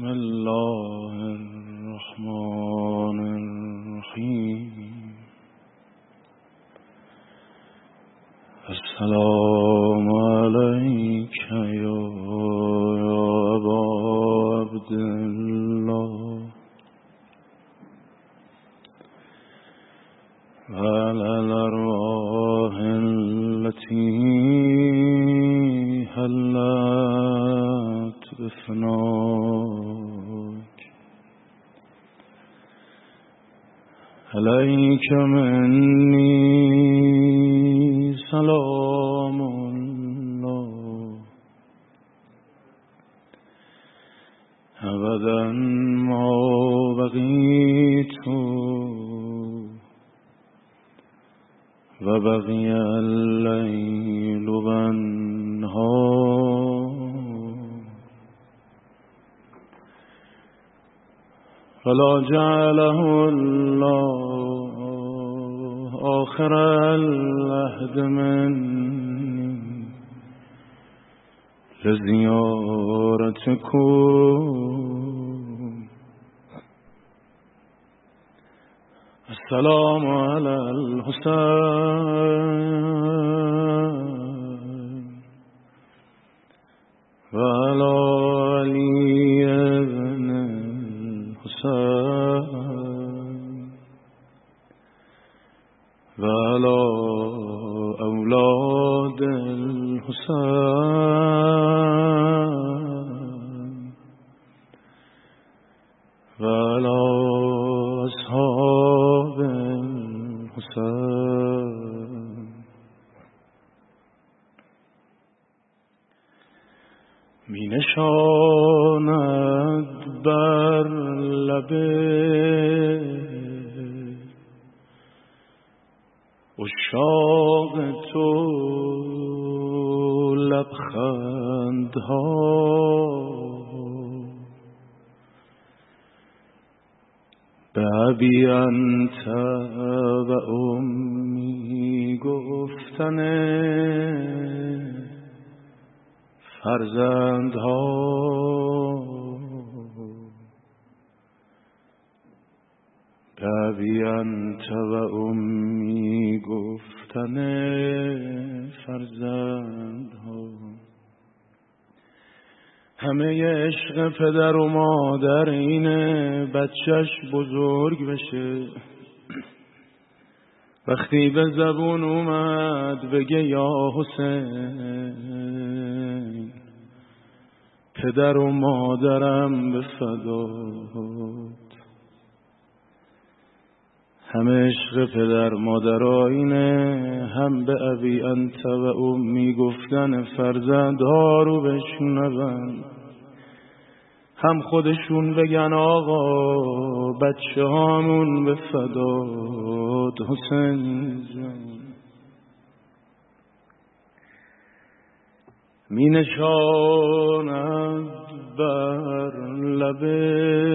بسم الله الرحمن الرحیم السلام فلا جعله الله آخر العهد مني. لزيارتكم. السلام على الحسين وعلى علي وعلى أولاد الحسين بابی انت و امی گفتن فرزندها. بابی انت و امی گفتن فرزندها. همه عشق پدر و مادر اینه بچهش بزرگ بشه. وقتی به زبون اومد بگه یا حسین پدر و مادرم به فدات همه عشق پدر مادر آینه هم به ابی انت و امی گفتن فرزندها رو بشنون. هم خودشون بگن آقا بچه هامون به فداد حسین جان. می نشاند بر لبه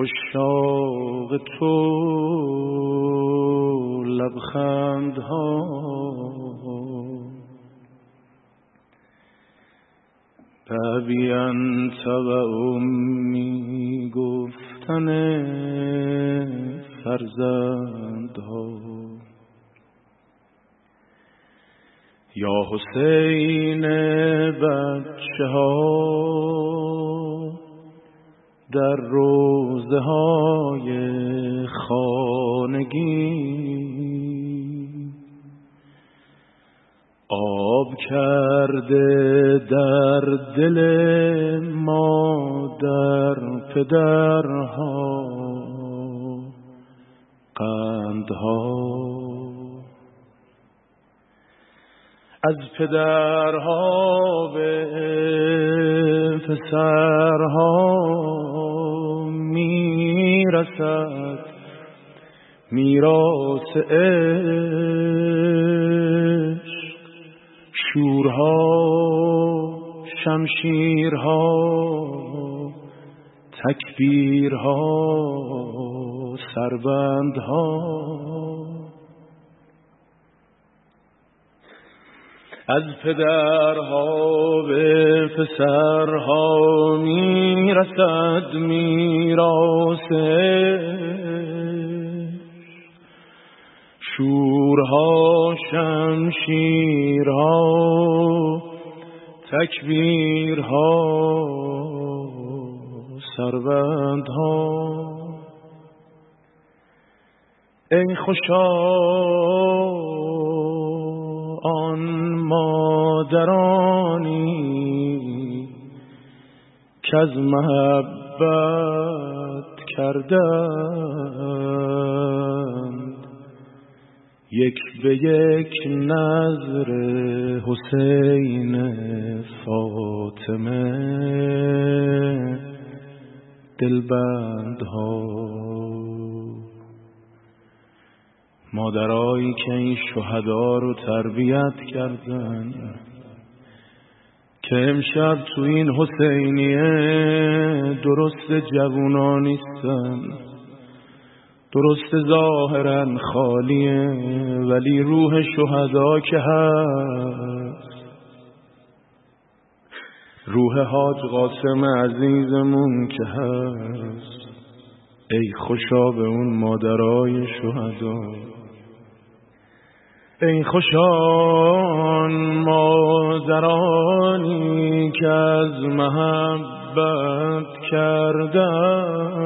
اشاق تو لبخندها. انت و امی گفتن فرزندها. یا حسین بچه ها در روزه های خانگی. آب کرده در دل مادر پدرها. قندها. از پدرها به پسرها. می‌رسد. میراث عشق شورها شمشیرها تکبیرها سربندها. از پدرها به پسرها می‌رسد میراسه. شورها شمشیرها تکبیرها سربندها ای خوشا آن مادرانی که از محبت کردند. یک به یک نظر حسین فاطمه دلبندها مادرایی که این شهدا رو تربیت کردن که امشب تو این حسینیه درست جوونا نیستن درست ظاهرا خالیه ولی روح شهدا که هست. روح حاج قاسم عزیزمون که هست ای خوشا به اون مادرای شهدا. ای خوشان مادرانی که از محبت کردند.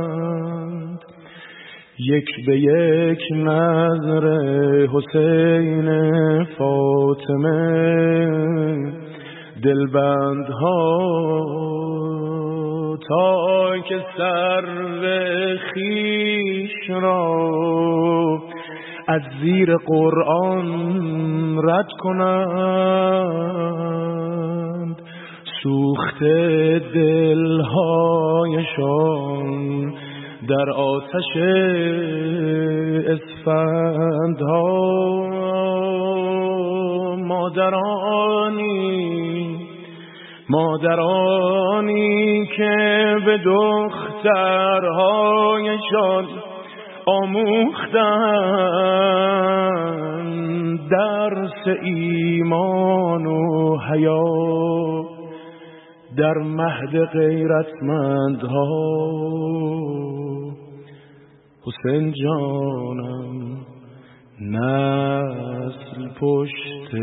یک به یک نظر حسین فاطمه دلبندها تا که سر خیش را از زیر قرآن رد کنند. سوخت دلهایشان در آتش اسفندها. مادرانی مادرانی که به دخترهایشان آموختن درس ایمان و حیا در مهد غیرتمندها. حسین جانم نسل پشت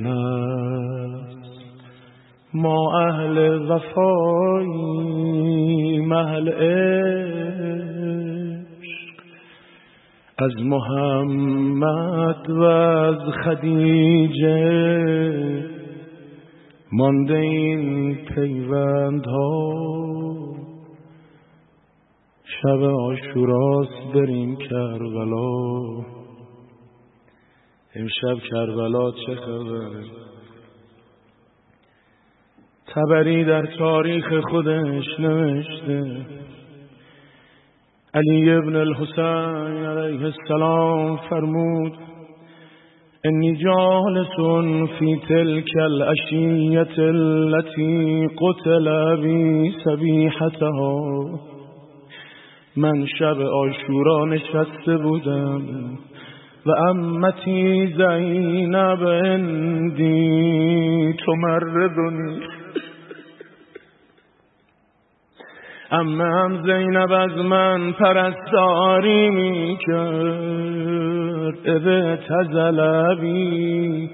نسل. ما اهل وفایی محل از محمد و از خدیجه مانده این پیوند ها شب آشوراست بریم کربلا. امشب کربلا چه خبره تبری در تاریخ خودش نوشته. علی ابن الحسین علیه السلام فرمود انی جالس فی تلك الاشیت التي قتل بی سبیحتها. من شب آشورا نشسته بودم و امتی زینب اندی تمردنی اما هم زینب از من پرستاری می کرد ابه تزلبی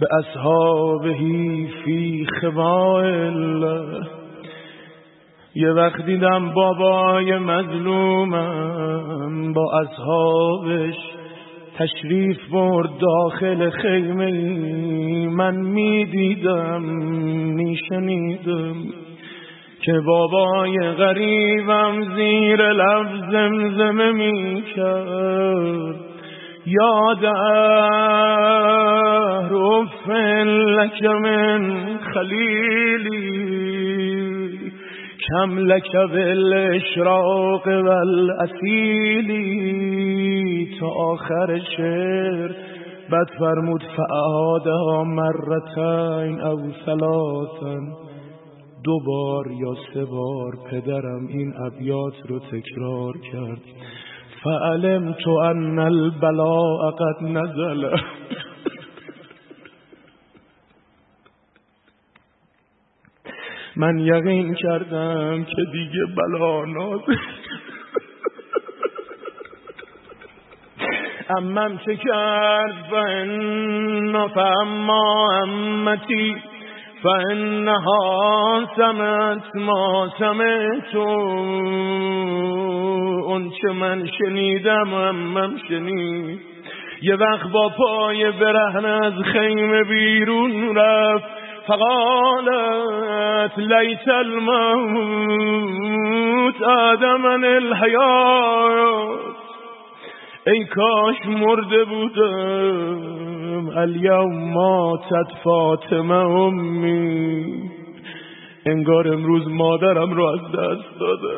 به اصحابهی فی الله. یه وقت دیدم بابای مظلومم با اصحابش تشریف برد داخل خیمه من می‌دیدم میشنیدم. که بابای غریبم زیر لب زمزمه می کرد یادر افن لک من خلیلی کم لک بالاشراق والاسیلی تا آخر شعر بد فرمود فعادها مرتین او ثلاثا. دو بار یا سه بار پدرم این ابیات رو تکرار کرد. فعلم تو ان البلاء قد نزل. من یقین کردم که دیگه بلا ناز امم چه کرد و ان فاما امتی فانها سمت ما سمت اون چه من شنیدم امم شنید. یه وقت با پای برهن از خیمه بیرون رفت. فقالت لیت الموت آدمن الحیات. ای کاش مرده بودم. الیوم ماتت فاطمه امی. انگار امروز مادرم رو از دست داده.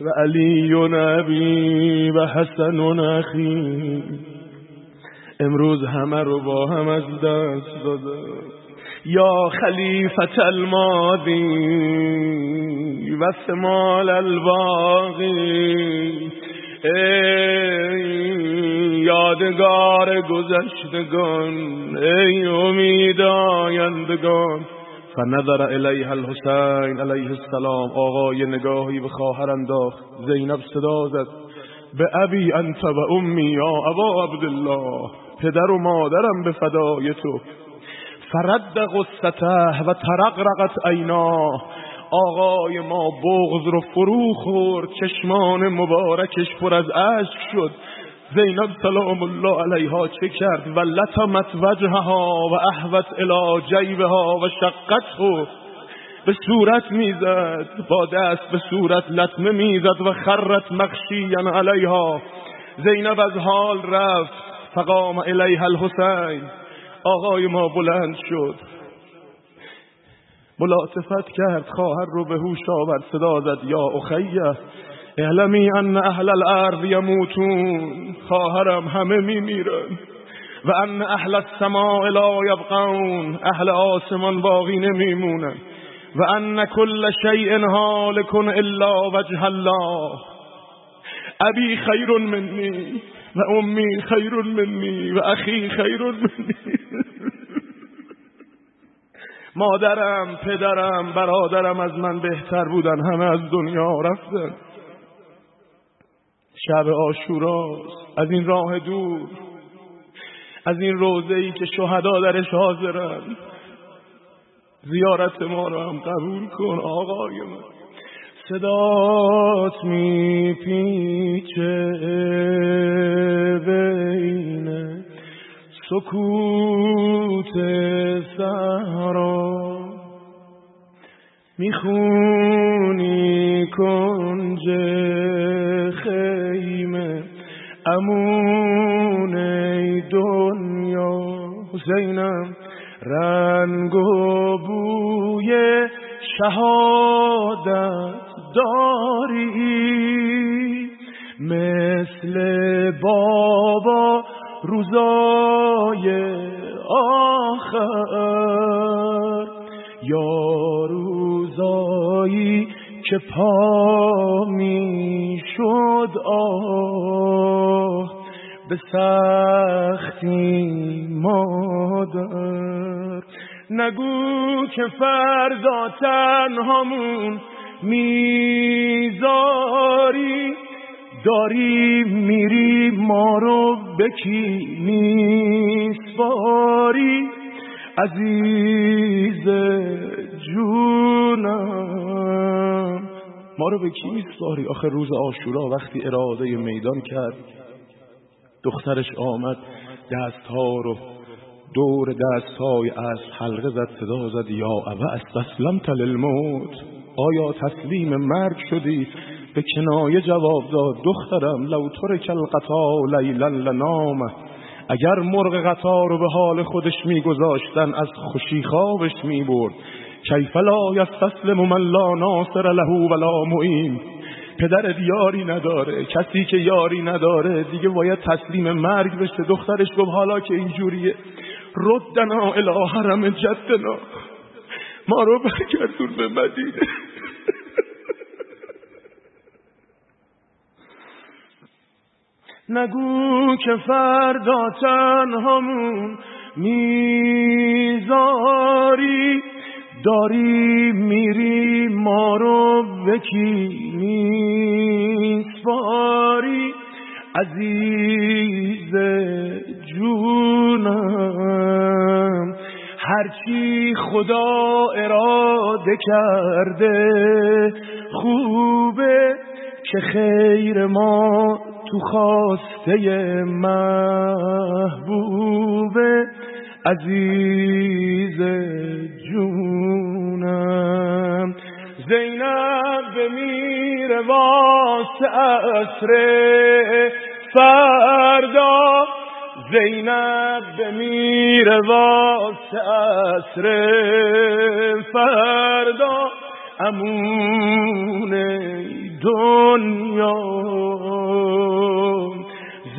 و علی و نبی و حسن و نخی. امروز همه رو با هم از دست داده. یا خلیفت الماضی و سمال الباقی. ای یادگار گذشتگان ای امید آیندگان. فنظر الیه الحسین علیه السلام آقای نگاهی به خواهر انداخت. زینب صدا زد. به ابی انت و امی یا ابا عبدالله پدر و مادرم به فدای تو. فرد قصته و ترقرقت عینا. آقای ما بغض رو فرو خورد چشمان مبارکش پر از اشک شد. زینب سلام الله علیها چه کرد؟ و لطمت وجهها و احوت الى جیبها و شقته به صورت می‌زد با دست به صورت لطمه می‌زد و خرت مخشیا علیها. زینب از حال رفت فقام الیها الحسین. آقای ما بلند شد. ملاطفت کرد خواهر رو به هوش آورد صدا زد یا اخیه اعلمی ان اهل الارض یموتون خواهرم همه میمیرن. و ان اهل السماء لا یبقون اهل آسمان باقی نمیمونن. و ان کل شیء هالک الا وجه الله. ابی خیر منی و امی خیر منی و اخی خیر منی. مادرم پدرم برادرم از من بهتر بودن همه از دنیا رفتن. شب آشوراست از این راه دور از این روزه ای که شهدا درش حاضرن زیارت ما رو هم قبول کن آقای من صدات میپیچه بین سکوت سهرا می‌خونی کنج خیمه. امون دنیا حسینم رنگ و بوی شهادت داری. مثل بابا روزای آخر. یا روزایی که پا می شد آه به سختی مادر. نگو که فردا تنهامون می‌ذاری داری میری ما رو بکی نیسپاری عزیز جونم. ما رو به کی آخه روز آشورا وقتی اراده میدان کرد دخترش آمد دستها رو دور دستهای از حلقه زد صدا زد یا ابا استسلمت للموت آیا تسلیم مرگ شدی؟ به کنایه جواب داد دخترم لو ترک القطا لیلا لنام اگر مرغ قطار رو به حال خودش میگذاشتن از خوشی خوابش می‌برد. کیف لا یستسلم من لا ناصر له ولا معین. پدر یاری نداره کسی که یاری نداره دیگه باید تسلیم مرگ بشه. دخترش گفت حالا که اینجوریه. ردنا الی حرم جدنا. ما رو برگردون به مدینه. نگو که فردا تنهامون می‌ذاری. داری میری ما رو بکی میسپاری؟ عزیز جونم هرچی خدا اراده کرده خوبه که خیر ما تو خواسته محبوبه عزیز جونم. زینب بمیره واسه اسره فردا. زینب بمیره واسه اسره فردا. امونه دنیا.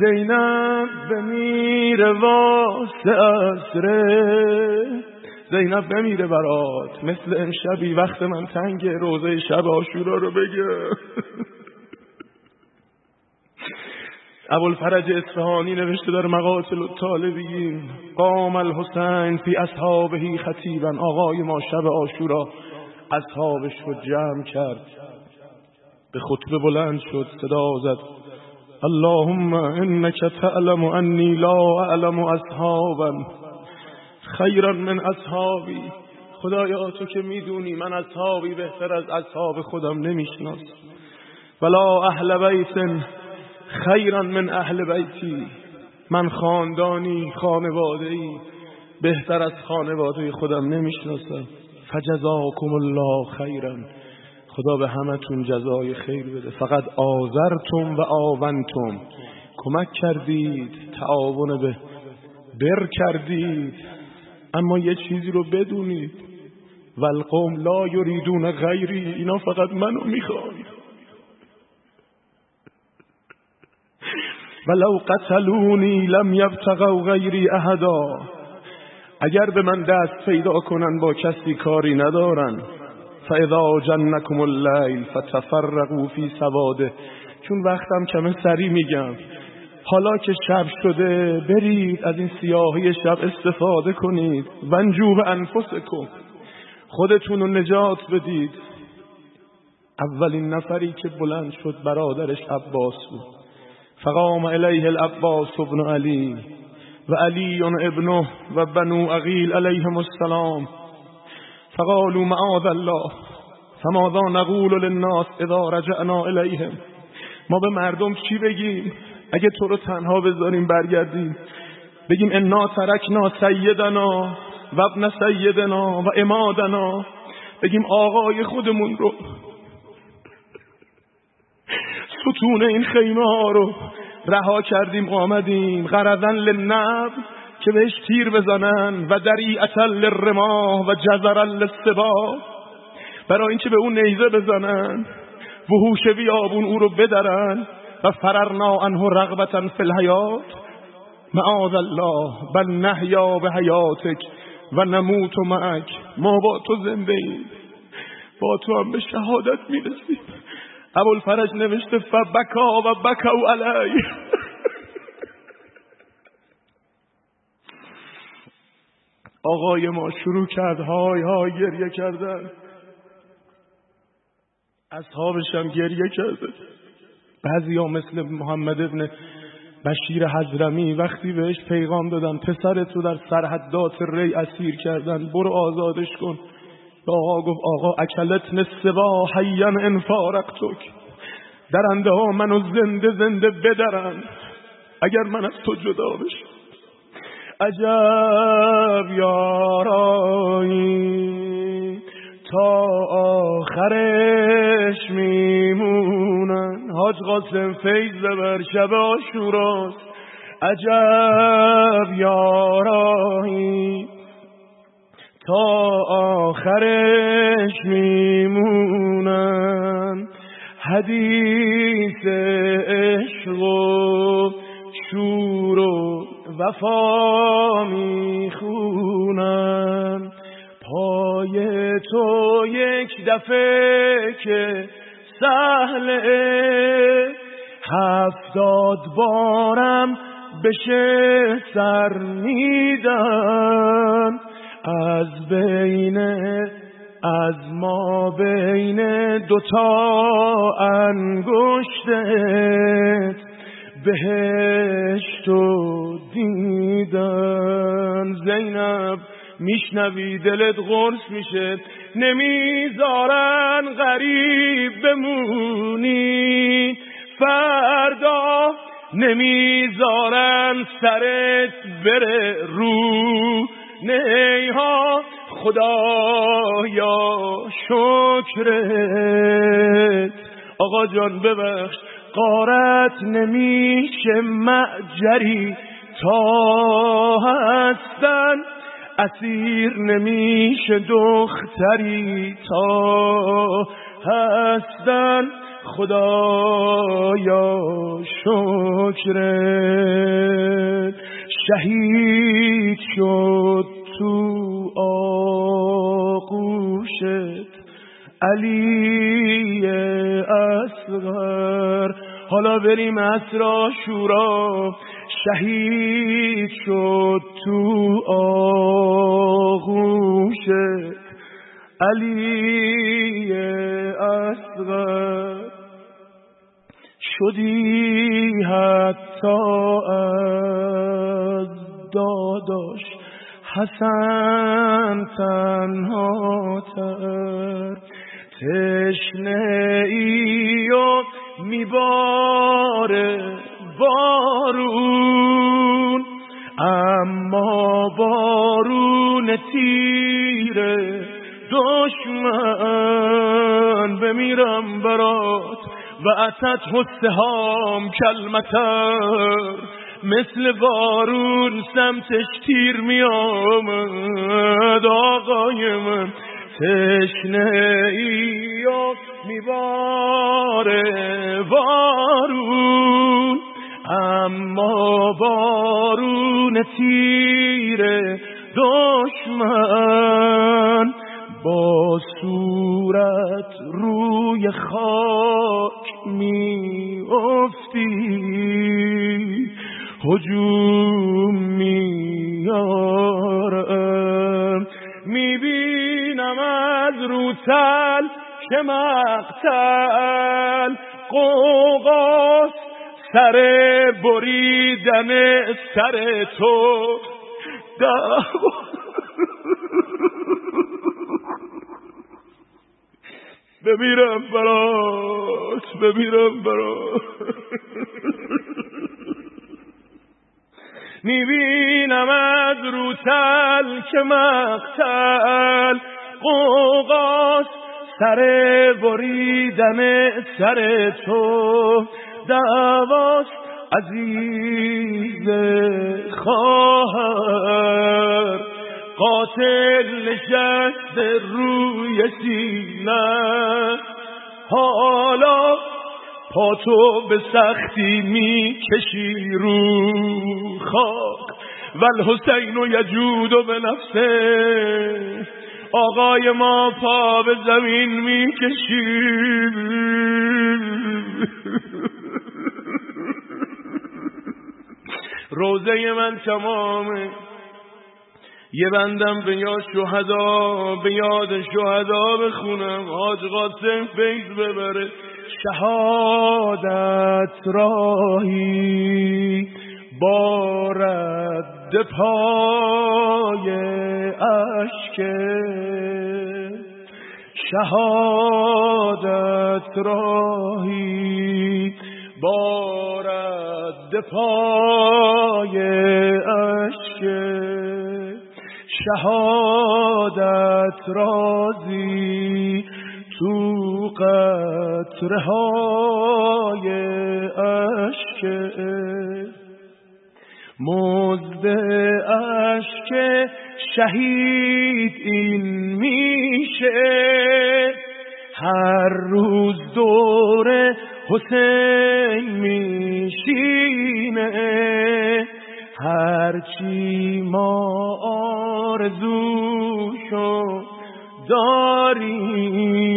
زینب بمیره واسه اسره زینب بمیره برات مثل امشبی وقت من تنگ روزه شب آشورا رو بگه. ابوالفرج اصفهانی نوشته در مقاتل الطالبین قام الحسین فی اصحابه خطیبا آقای ما شب آشورا. اصحابش رو جمع کرد به خطبه بلند شد صدا زد. اللهم انك تعلم انی لا اعلم اصحابا خیرا من اصحابی خدایا تو که می‌دونی من اصحابی بهتر از اصحاب خودم نمیشناس ولا اهل بیت خیرا من اهل بیتی من خاندانی خانواده ای بهتر از خانواده خودم نمی‌شناسم فجزاکم الله خیرا خدا به همتون جزای خیر بده. فقط آذرتم و آونتم. کمک کردید تعاون به بر کردید. اما یه چیزی رو بدونید. والقوم لا یریدون غیری. اینا فقط منو می‌خوان. ولو قتلونی لم یبتغوا غیری احدا. اگر به من دست پیدا کنن با کسی کاری ندارن. فاذا جنکم اللیل فتفرقوا فی سواده. چون وقتم کمه سری میگم. حالا که شب شده برید از این سیاهی شب استفاده کنید. ونجو به انفسکم خودتون رو نجات بدید. اولین نفری که بلند شد برادرش عباس بود. فقام الیه العباس ابن علی و علی ابنه و بنو عقیل علیهم السلام. فقالوا معاذ الله. فماذا نقول للناس اذا رجعنا الیهم. ما به مردم چی بگیم؟ اگه تو رو تنها بذاریم برگردیم. بگیم انا ترکنا سیدنا و ابن سیدنا و امادنا. بگیم آقای خودمون رو. ستون این خیمه ها رو رها کردیم آمدیم. غرضن للنب که بهش تیر بزنن و دریعتا للرماه و جزرا للسبا برای اینکه به اون نیزه بزنن وحوش بیابون او رو بدرن و فررنا عنه رغبتا فی الحیات. معاذ الله بل نحیا به حیاتک و نموت و معک. ما با تو زنده ایم. با تو هم به شهادت می‌رسیم. ابوالفرج نوشته فبکا و بکاو علی. آقای ما شروع کرد. های های گریه کردن. اصحابش هم گریه کرده. بعضی ها مثل محمد ابن بشیر حضرمی وقتی بهش پیغام دادن پسرتو در سرحدات ری اسیر کردن. برو آزادش کن. آقا گفت آقا اکلت نسبا حیان انفارقتک درنده ها منو زنده زنده بدرن. اگر من از تو جدا بشم. عجب یارایی تا آخرش میمونن. حاج قاسم فیض بر شب آشوراست عجب یارایی تا آخرش میمونن. حدیث عشق و شور وفا می‌خونن پای تو یک دفعه که سهله. هفتاد بارم بشه سر میدن از بین از ما بین دوتا انگشتت بهشت و دیدن زینب میشنوی دلت غرص میشه. نمی‌ذارن غریب بمونی. فردا نمی‌ذارن سرت بره رو. نیها خدایا شکرت. آقا جان ببخش. قارت نمیشه معجری تا هستن. اسیر نمیشه دختری تا هستن. خدایا شکر. شهید شد تو آغوشت. علی اصغر. حالا بریم اسرا شورا شهید شد تو آغوشت علی اصغر. شدی حتی از داداش. حسن تنها تر. تشنه ای و میباره. بارون اما بارون تیره دشمن بمیرم برات و اتت حسهام کلمتر. مثل بارون سمتش تیر میامد. آقای من تشنه ای میباره بارون اما بارون تیره دشمن با صورت روی خاک می افتی هجوم میارم می‌بینم از رو تل که مقتل. قوقاس سر بریدن سر تو. بمیرم برات بمیرم برات می‌بینم از روتل که مقتل قوقاس سر بریدن سر تو. دواست عزیز خواهر قاتل نشست روی سینه. حالا پا تو به سختی می‌کشی رو خاک. ول حسین و یجود و به نفسه. آقای ما پا به زمین می‌کشی. روزه من تمامه. یه بندم به یاد شهدا به یاد شهدا بخونم. حاج قاسم فیض ببره. شهادت راهی با رد پای اشک. شهادت راهی با رد پای اشک. شهادت رازی تو قطرهای اشک. مزد اشک شهید این میشه. هر روز دور حسین میشینه. هرچی ما آرزوشو داریم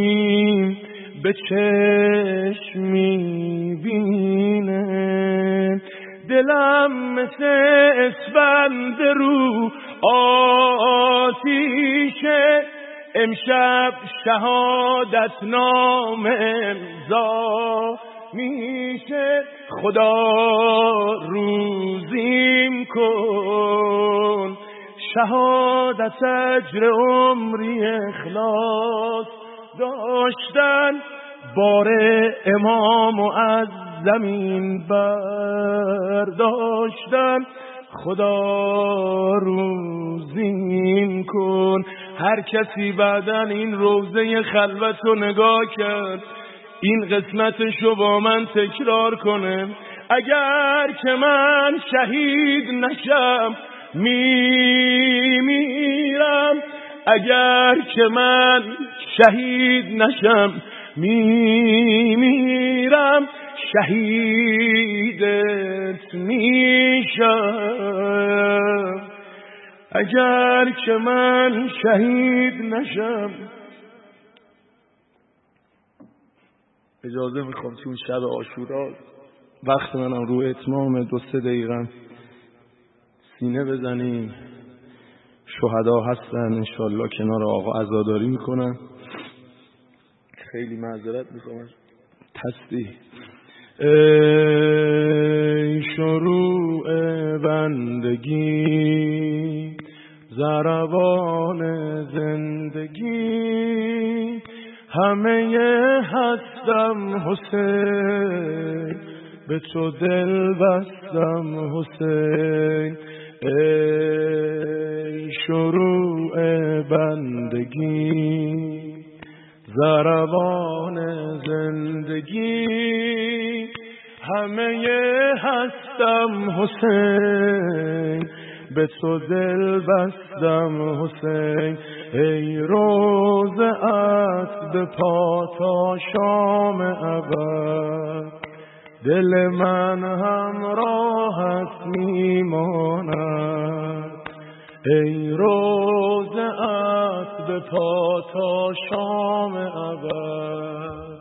به چشم می‌بینه. دلم مثل اسفند رو آتیشه. امشب شهادت نام امضا. میشه خدا روزیم کن. شهادت اجر عمری اخلاص داشتن بار امام و از زمین برداشتن. خدا روزین کن. هر کسی بعدا این روزه خلوت رو نگاه کرد این قسمتشو با من تکرار کنه. اگر که من شهید نشم میمیرم اگر که من شهید نشم میمیرم شهیدت میشم. اگر که من شهید نشم. اجازه می‌خوام چون شب آشورا وقت منم رو اتمام دو سه دقیقه سینه بزنیم. شهدا هستن انشالله کنار آقا عزاداری می‌کنن. خیلی معذرت می‌خوام. تصدیح ای شروع بندگی. زربان زندگی. همه هستم حسین به تو دل بستم حسین. ای شروع بندگی زربان زندگی. همه هستم حسین. به تو دل بستم حسین. ای روزت به پا تا شام ابد. دل من همراهت میماند. ای روزت به پا تا شام ابد.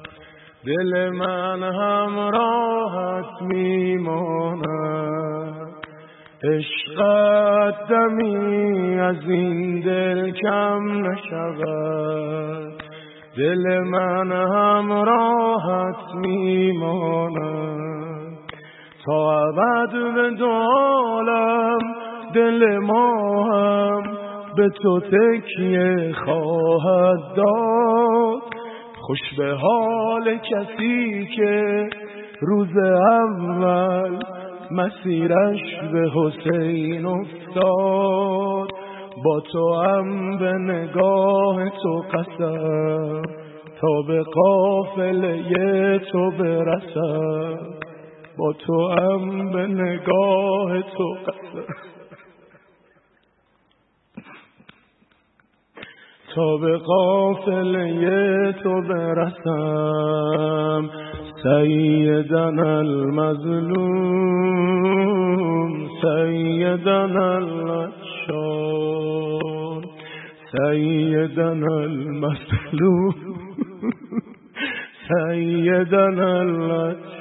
دل من همراهت میماند. عشقت دمی از این دل کم نشود. دل من همراهت میماند. تا ابد به دالم دل ما هم به تو تکیه خواهد داد. خوش به حال کسی که روز اول مسیرش به حسین افتاد. با تو هم به نگاه تو قسم تا به قافله تو برسم. با تو هم به نگاه تو قسم. تا به قافله تو برسم. سیدن المظلوم سیدن الاشار سیدن المظلوم سیدن الاشار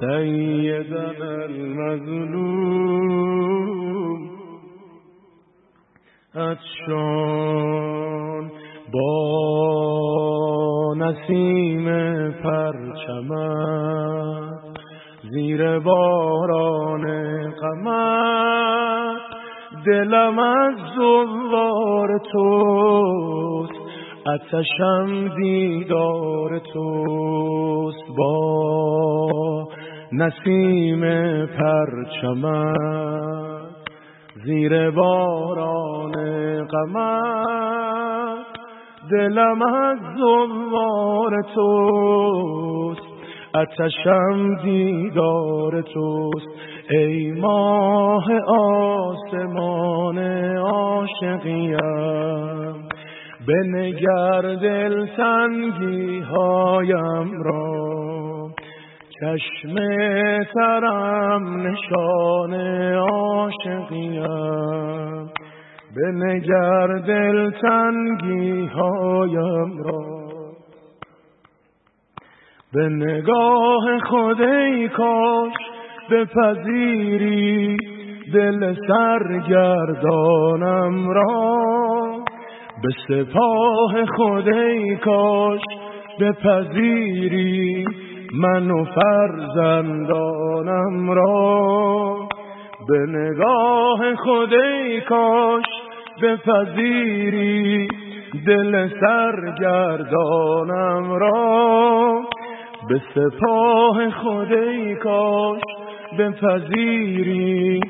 سیدن المظلوم. اتشان با نسیم پرچمت زیر باران قمت دلم از زوار توست اتشم دیدار توست. با نسیم پرچمت زیر باران قمر. دلم از زوار توست. اتشم دیدار توست. ای ماه آسمان عاشقیم. بنگر دل تنگی هایم را. چشم ترم نشان عاشقیم. به نگر دل تنگی هایم را. به نگاه خودی کاش بپذیری دل سرگردانم را. به سپاه خودی کاش بپذیری من و فرزندانم را. به نگاه خودی کاش بپذیری دل سرگردانم را. به سپاه خودی کاش بپذیری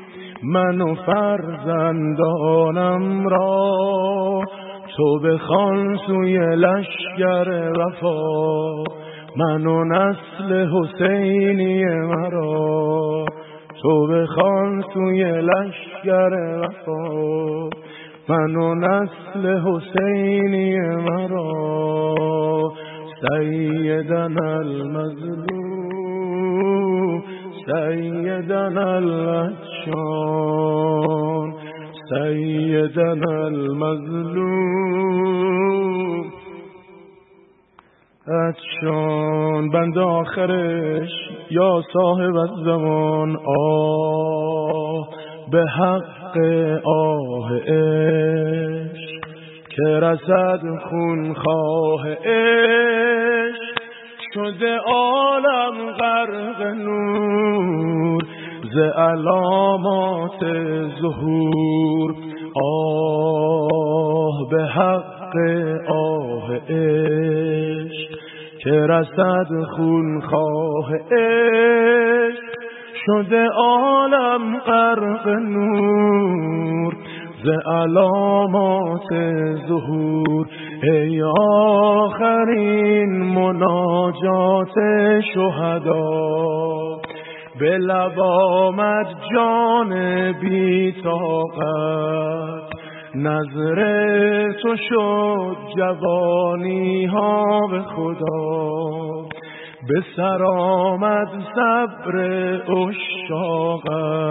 من و فرزندانم را. تو بخوان سوی لشگر وفا من و نسل حسینی مرا. تو بخوان سوی لشگر وفا من و نسل حسینی مرا سیدن المظلوم سیدن الاتشان سیدن المظلوم. اتشان بند آخرش یا صاحب الزمان آه به حق آه عشق که رسد خون خواه عشق. شده عالم غرق نور ز علامات ظهور. آه به حق آه عشق که رسد خون خواه عشق. شده عالم غرق نور ز علامات ظهور. ای آخرین مناجات شهدا. به لب آمد جان بی طاقت. نظر تو شد جوانی ها به خدا. به سر آمد صبر اشاقت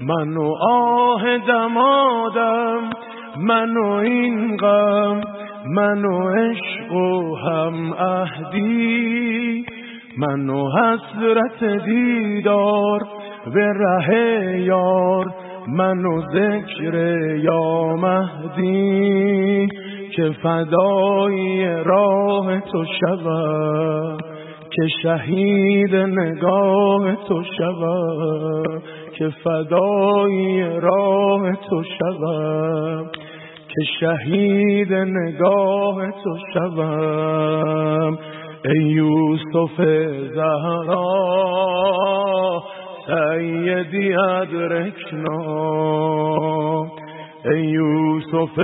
من و آه دمادم من و این غم من و عشق و هم اهدی من و حسرت دیدار به ره یار من و ذکر یا مهدی. که فدای راه تو شود که شهید نگاه تو شود که فدای راه تو شود که شهید نگاه تو شوم ای یوسف زهرا سیدی ادرکنا ای یوسف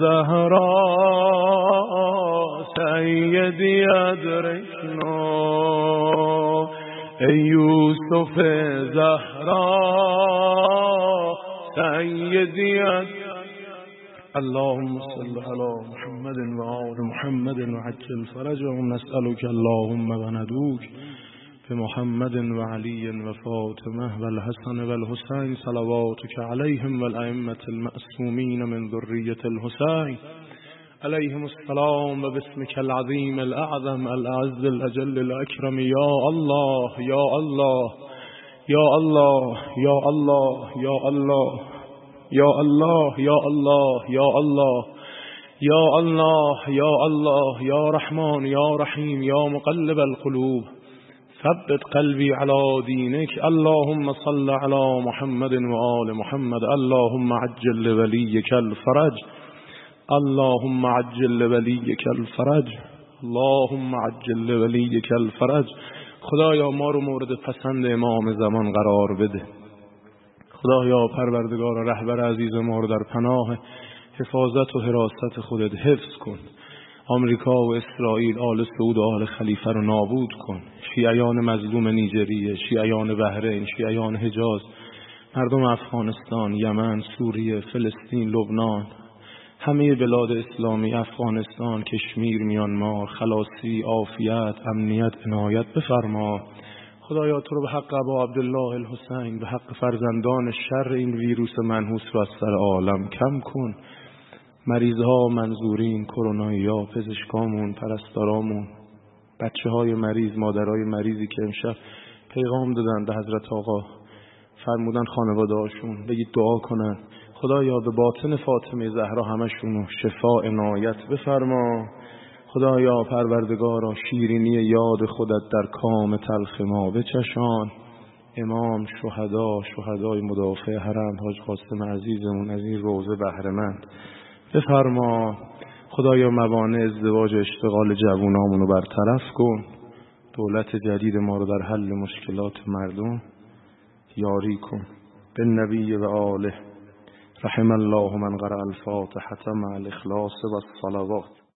زهرا سیدی ادرکنا ای یوسف زهرا سیدی اللهم صل على محمد وآل محمد وعجل فرجهم نسألك اللهم وندوك بمحمد وعلي وفاطمة والحسن والحسين صلواتك عليهم والأئمة المأسومين من ذرية الحسين عليهم السلام وباسمك العظيم الأعظم الأعز الأجل الأكرم يا الله يا الله يا الله يا الله يا الله يا الله يا الله يا الله يا الله يا الله يا رحمن يا رحيم يا مقلب القلوب ثبت قلبي على دينك. اللهم صل على محمد وآل محمد. اللهم عجل لوليك الفرج. اللهم عجل لوليك الفرج. اللهم عجل لوليك الفرج. خدایا ما رو مورد پسند امام زمان قرار بده. خدایا پروردگار و رهبر عزیز ما رو در پناه حفاظت و حراست خودت حفظ کن. آمریکا و اسرائیل آل سعود و آل خلیفه رو نابود کن. شیعیان مظلوم نیجریه شیعیان بحرین شیعیان حجاز مردم افغانستان یمن سوریه فلسطین لبنان. همه بلاد اسلامی افغانستان کشمیر میانمار خلاصی عافیت امنیت عنایت بفرما. خدایا تو رو به حق ابا عبدالله الحسین به حق فرزندان شر این ویروس منحوس رو از سر عالم کم کن. مریضها منظورین کرونایی ها پزشکامون پرستارامون. بچه های مریض مادرای مریضی که امشب پیغام دادن به حضرت آقا. فرمودن خانواده هاشون بگید دعا کنن. خدایا به باطن فاطمه زهرا همشون شفاء عنایت بفرما. خدایا پروردگارا شیرینی یاد خودت در کام تلخ ما بچشان. امام شهدا شهدای مدافع حرم حاج قاسم عزیزمون از این روزه بهرهمند. بفرما. خدایا موانع ازدواج اشتغال جوونامونو برطرف کن. دولت جدید ما رو در حل مشکلات مردم یاری کن. به نبی و آله. رحم الله من قرأ الفاتحة مع و الصلوات